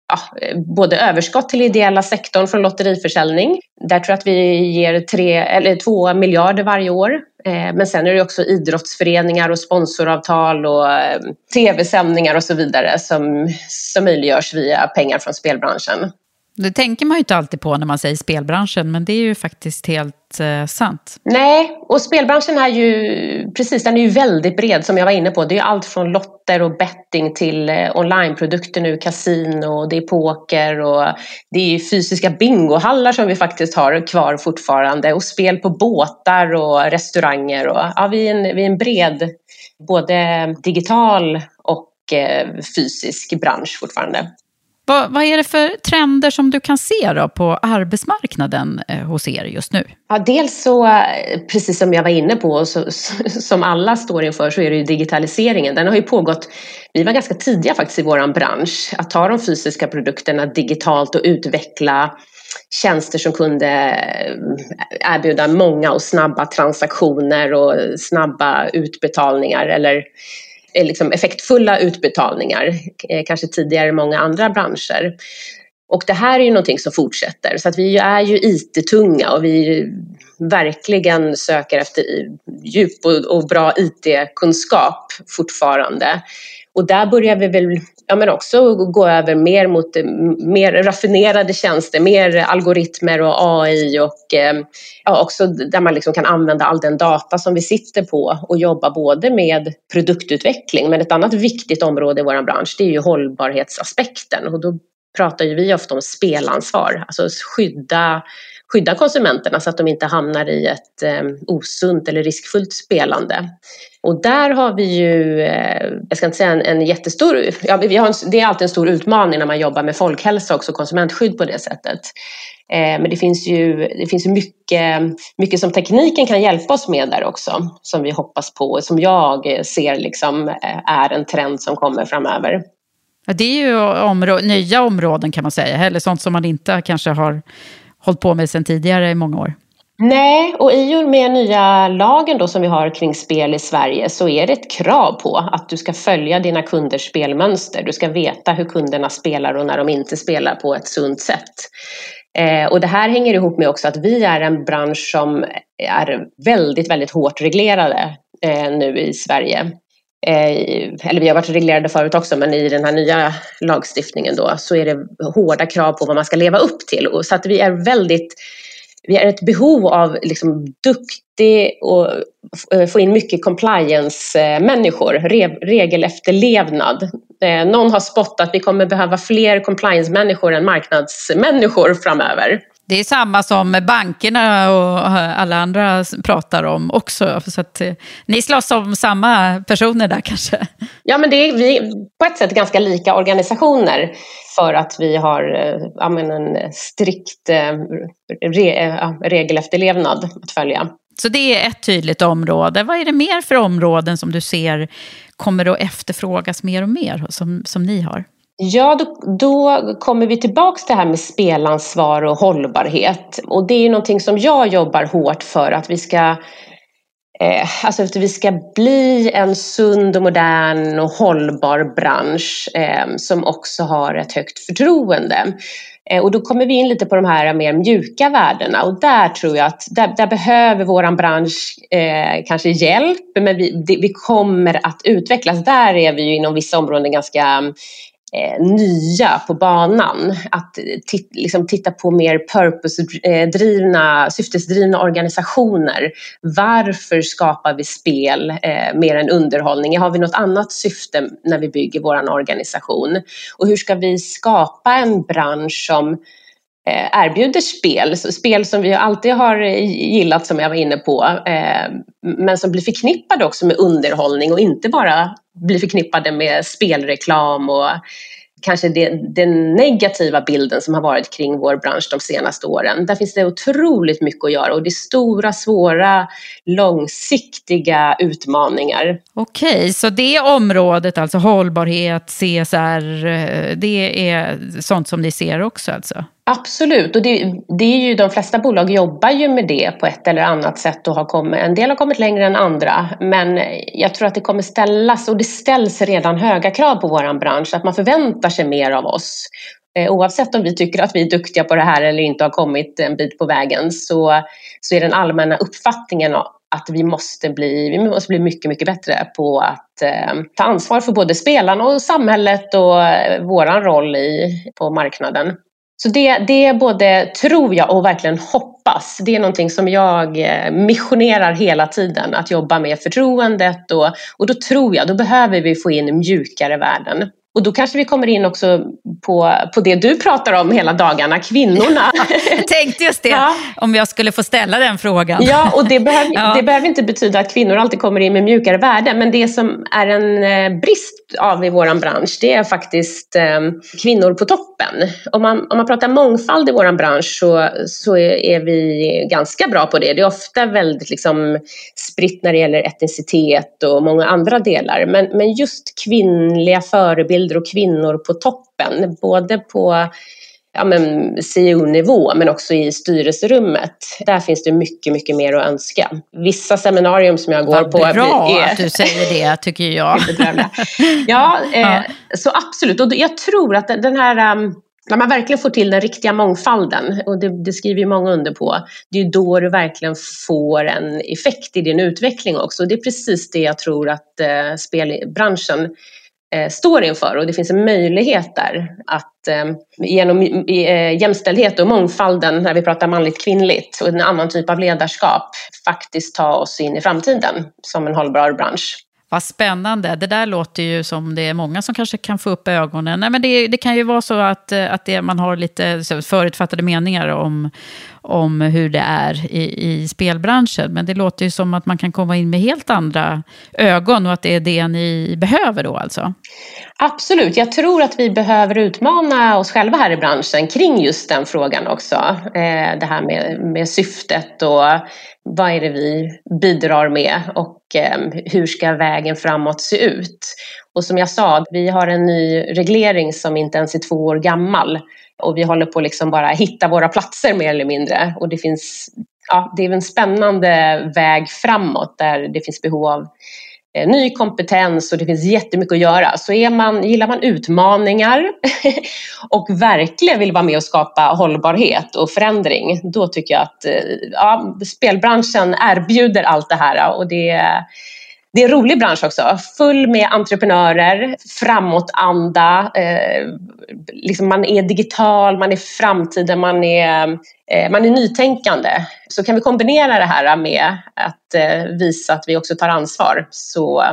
ja, både överskott till ideella sektorn från lotteriförsäljning. Där tror jag att vi ger tre, eller två miljarder varje år. Eh, men sen är det också idrottsföreningar och sponsoravtal och eh, tv-sändningar och så vidare som, som möjliggörs via pengar från spelbranschen. Det tänker man ju inte alltid på när man säger spelbranschen, men det är ju faktiskt helt eh, sant. Nej, och spelbranschen är ju precis, den är ju väldigt bred som jag var inne på. Det är allt från lotter och betting till eh, onlineprodukter nu, kasino, det är poker och det är fysiska bingohallar som vi faktiskt har kvar fortfarande och spel på båtar och restauranger. Och, ja, vi, är en, vi är en bred, både digital och eh, fysisk bransch fortfarande. Vad, vad, är det för trender som du kan se då på arbetsmarknaden eh, hos er just nu? Ja, dels så, eh, precis som jag var inne på, så, *laughs* som alla står inför, så är det ju digitaliseringen. Den har ju pågått, vi var ganska tidiga faktiskt i vår bransch, att ta de fysiska produkterna digitalt och utveckla tjänster som kunde eh, erbjuda många och snabba transaktioner och snabba utbetalningar eller Eh, liksom effektfulla utbetalningar, eh, kanske tidigare i många andra branscher. Och det här är ju någonting som fortsätter, så att vi är ju IT-tunga och vi verkligen söker efter djup och, bra IT-kunskap fortfarande. Och där börjar vi väl ja, men också gå över mer mot eh, mer raffinerade tjänster, mer algoritmer och AI och eh, ja, också där man liksom kan använda all den data som vi sitter på och jobba både med produktutveckling men ett annat viktigt område i vår bransch det är ju hållbarhetsaspekten. Och då pratar ju vi ofta om spelansvar, alltså skydda skydda konsumenterna så att de inte hamnar i ett eh, osunt eller riskfullt spelande. Och där har vi ju, eh, jag ska inte säga en, en jättestor, ja, vi har en, det är alltid en stor utmaning när man jobbar med folkhälsa och konsumentskydd på det sättet. Eh, men det finns ju, det finns ju mycket, mycket som tekniken kan hjälpa oss med där också, som vi hoppas på och som jag eh, ser liksom eh, är en trend som kommer framöver. Ja, det är ju områ nya områden kan man säga, eller sånt som man inte kanske har hållit på med sedan tidigare i många år. Nej, och i och med nya lagen då som vi har kring spel i Sverige så är det ett krav på att du ska följa dina kunders spelmönster. Du ska veta hur kunderna spelar och när de inte spelar på ett sunt sätt. Eh, och det här hänger ihop med också att vi är en bransch som är väldigt, väldigt hårt reglerade eh, nu i Sverige. Eh, eller vi har varit reglerade förut också, men i den här nya lagstiftningen då så är det hårda krav på vad man ska leva upp till. Så att vi är väldigt vi är ett behov av liksom duktig och eh, få in mycket compliance-människor, regelefterlevnad. Eh, någon har spottat att vi kommer behöva fler compliance-människor än marknadsmänniskor framöver. Det är samma som bankerna och alla andra pratar om också. Så att, eh, ni slåss om samma personer där kanske? Ja, men det är vi på ett sätt ganska lika organisationer för att vi har eh, ja, en strikt eh, re, regelefterlevnad att följa. Så det är ett tydligt område. Vad är det mer för områden som du ser kommer att efterfrågas mer och mer som, som ni har? Ja, då, då, kommer vi tillbaks till det här med spelansvar och hållbarhet. Och det är någonting som jag jobbar hårt för att vi ska eh, alltså att vi ska bli en sund och modern och hållbar bransch eh, som också har ett högt förtroende. Eh, och då kommer vi in lite på de här mer mjuka värdena och där tror jag att där, där behöver våran bransch eh, kanske hjälp men vi, det, vi kommer att utvecklas. Där är vi ju inom vissa områden ganska Eh, nya på banan. Att liksom titta på mer purpose-drivna, eh, syftesdrivna organisationer. Varför skapar vi spel eh, mer än underhållning? Har vi något annat syfte när vi bygger vår organisation? Och hur ska vi skapa en bransch som Eh, erbjuder spel, spel som vi alltid har eh, gillat som jag var inne på, eh, men som blir förknippade också med underhållning och inte bara blir förknippade med spelreklam och kanske det, den negativa bilden som har varit kring vår bransch de senaste åren. Där finns det otroligt mycket att göra och det är stora, svåra, långsiktiga utmaningar. Okej, så det området, alltså hållbarhet, CSR, det är sånt som ni ser också alltså? Absolut, och det, det, är ju de flesta bolag jobbar ju med det på ett eller annat sätt och har kommit, en del har kommit längre än andra. Men jag tror att det kommer ställas, och det ställs redan höga krav på vår bransch, att man förväntar sig mer av oss. Eh, oavsett om vi tycker att vi är duktiga på det här eller inte har kommit en bit på vägen så, så är den allmänna uppfattningen att vi måste bli, vi måste bli mycket, mycket bättre på att eh, ta ansvar för både spelarna och samhället och eh, våran roll i, på marknaden. Så det, det både tror jag och verkligen hoppas. Det är någonting som jag eh, missionerar hela tiden, att jobba med förtroendet och, och då tror jag, då behöver vi få in mjukare värden. Och då kanske vi kommer in också på, på det du pratar om hela dagarna, kvinnorna. *laughs* jag tänkte just det, ja. om jag skulle få ställa den frågan. Ja, och det behöver, *laughs* ja. det behöver inte betyda att kvinnor alltid kommer in med mjukare värden, men det som är en eh, brist av i vår bransch, det är faktiskt eh, kvinnor på toppen. Om man, om man pratar mångfald i vår bransch så, så är, är, vi ganska bra på det. Det är ofta väldigt liksom, spritt när det gäller etnicitet och många andra delar, men, men just kvinnliga förebilder bilder och kvinnor på toppen, både på ja, CEO-nivå men också i styrelserummet. Där finns det mycket, mycket mer att önska. Vissa seminarium som jag går Vad på... Bra är, att du säger det, tycker jag. *laughs* ja, eh, så absolut. Och jag tror att den här... Um, när man verkligen får till den riktiga mångfalden, och det, det skriver ju många under på, det är då du verkligen får en effekt i din utveckling också. Och det är precis det jag tror att eh, spelbranschen Eh, står inför och det finns en möjlighet där att eh, genom eh, jämställdhet och mångfalden när vi pratar manligt kvinnligt och en annan typ av ledarskap faktiskt ta oss in i framtiden som en hållbar bransch. Vad spännande. Det där låter ju som det är många som kanske kan få upp ögonen. Nej, men det, det kan ju vara så att, eh, att det, man har lite förutfattade meningar om, om hur det är i, i spelbranschen. Men det låter ju som att man kan komma in med helt andra ögon och att det är det ni behöver då alltså. Absolut, jag tror att vi behöver utmana oss själva här i branschen kring just den frågan också. Eh, det här med, med syftet och vad är det vi bidrar med och eh, hur ska vägen framåt se ut? Och som jag sa, vi har en ny reglering som inte ens är två år gammal och vi håller på liksom bara hitta våra platser mer eller mindre. Och det finns, ja, det är en spännande väg framåt där det finns behov av Eh, ny kompetens och det finns jättemycket att göra. Så är man, gillar man utmaningar *laughs* och verkligen vill vara med och skapa hållbarhet och förändring, då tycker jag att eh, ja, spelbranschen erbjuder allt det här och det det är en rolig bransch också, full med entreprenörer, framåtanda, eh, liksom man är digital, man är framtiden, man är, eh, man är nytänkande. Så kan vi kombinera det här med att eh, visa att vi också tar ansvar så,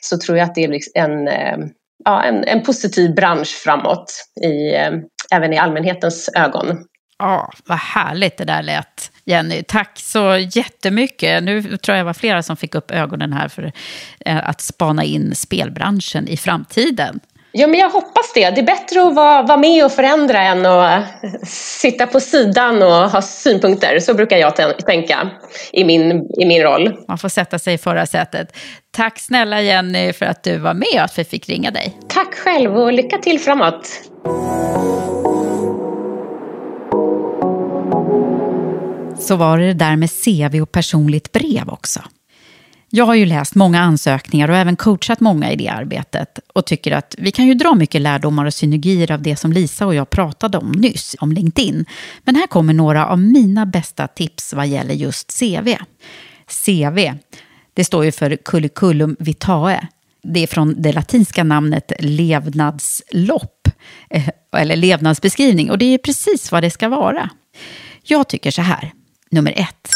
så tror jag att det är liksom en, eh, ja, en, en positiv bransch framåt, i, eh, även i allmänhetens ögon. Ja, vad härligt det där lät, Jenny. Tack så jättemycket. Nu tror jag det var flera som fick upp ögonen här för eh, att spana in spelbranschen i framtiden. Ja, men jag hoppas det. Det är bättre att vara, vara med och förändra än att sitta på sidan och ha synpunkter. Så brukar jag tänka i min, i min roll. Man får sätta sig i förarsätet. Tack snälla Jenny för att du var med och att vi fick ringa dig. Tack själv och lycka till framåt. Så var det det där med CV och personligt brev också. Jag har ju läst många ansökningar och även coachat många i det arbetet och tycker att vi kan ju dra mycket lärdomar och synergier av det som Lisa och jag pratade om nyss, om LinkedIn. Men här kommer några av mina bästa tips vad gäller just CV. CV, det står ju för curriculum vitae. Det är från det latinska namnet levnadslopp, eh, eller levnadsbeskrivning, och det är precis vad det ska vara. Jag tycker så här, Nummer ett.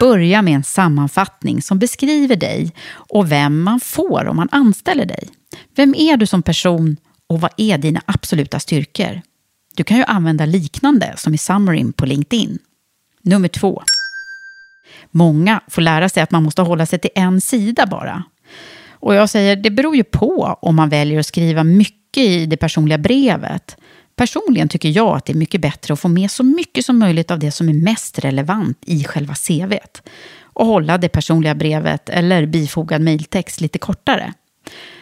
Börja med en sammanfattning som beskriver dig och vem man får om man anställer dig. Vem är du som person och vad är dina absoluta styrkor? Du kan ju använda liknande som i summaryn på LinkedIn. Nummer två. Många får lära sig att man måste hålla sig till en sida bara. Och jag säger, det beror ju på om man väljer att skriva mycket i det personliga brevet Personligen tycker jag att det är mycket bättre att få med så mycket som möjligt av det som är mest relevant i själva CVt och hålla det personliga brevet eller bifogad mejltext lite kortare.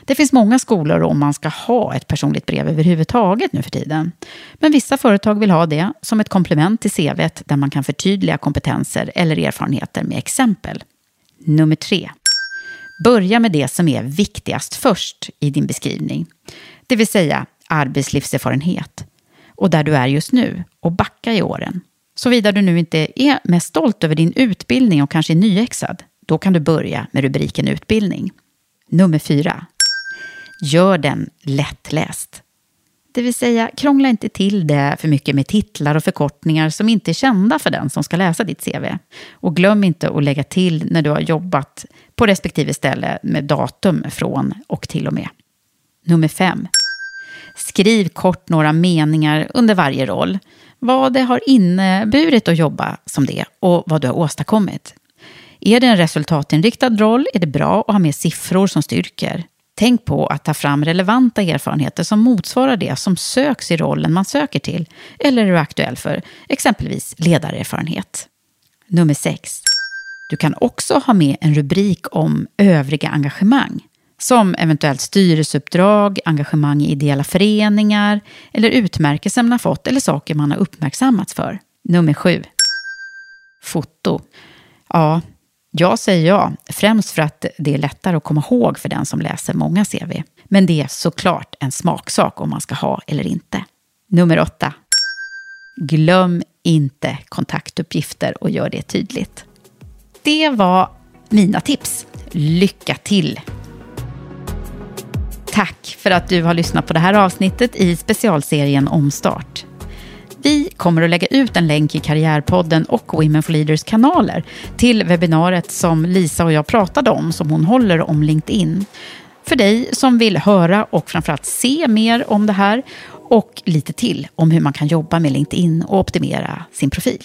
Det finns många skolor om man ska ha ett personligt brev överhuvudtaget nu för tiden. Men vissa företag vill ha det som ett komplement till CVt där man kan förtydliga kompetenser eller erfarenheter med exempel. Nummer tre. Börja med det som är viktigast först i din beskrivning. Det vill säga arbetslivserfarenhet och där du är just nu och backa i åren. Såvida du nu inte är mest stolt över din utbildning och kanske är nyexad, då kan du börja med rubriken utbildning. Nummer fyra. Gör den lättläst. Det vill säga, krångla inte till det för mycket med titlar och förkortningar som inte är kända för den som ska läsa ditt CV. Och glöm inte att lägga till när du har jobbat på respektive ställe med datum från och till och med. Nummer fem. Skriv kort några meningar under varje roll. Vad det har inneburit att jobba som det och vad du har åstadkommit. Är det en resultatinriktad roll är det bra att ha med siffror som styrker. Tänk på att ta fram relevanta erfarenheter som motsvarar det som söks i rollen man söker till eller är aktuell för, exempelvis ledarerfarenhet. Nummer 6. Du kan också ha med en rubrik om övriga engagemang. Som eventuellt styrelseuppdrag, engagemang i ideella föreningar eller utmärkelser man har fått eller saker man har uppmärksammats för. Nummer sju. Foto. Ja, jag säger ja, främst för att det är lättare att komma ihåg för den som läser många CV. Men det är såklart en smaksak om man ska ha eller inte. Nummer åtta. Glöm inte kontaktuppgifter och gör det tydligt. Det var mina tips. Lycka till Tack för att du har lyssnat på det här avsnittet i specialserien Omstart. Vi kommer att lägga ut en länk i Karriärpodden och Women for Leaders kanaler till webbinariet som Lisa och jag pratade om, som hon håller om LinkedIn. För dig som vill höra och framförallt se mer om det här och lite till om hur man kan jobba med LinkedIn och optimera sin profil.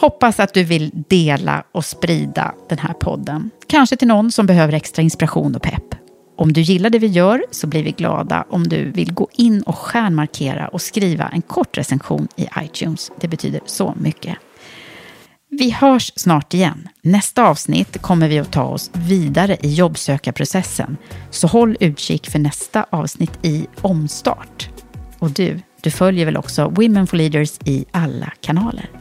Hoppas att du vill dela och sprida den här podden. Kanske till någon som behöver extra inspiration och pepp. Om du gillar det vi gör så blir vi glada om du vill gå in och stjärnmarkera och skriva en kort recension i iTunes. Det betyder så mycket. Vi hörs snart igen. Nästa avsnitt kommer vi att ta oss vidare i jobbsökarprocessen. Så håll utkik för nästa avsnitt i Omstart. Och du, du följer väl också Women for Leaders i alla kanaler?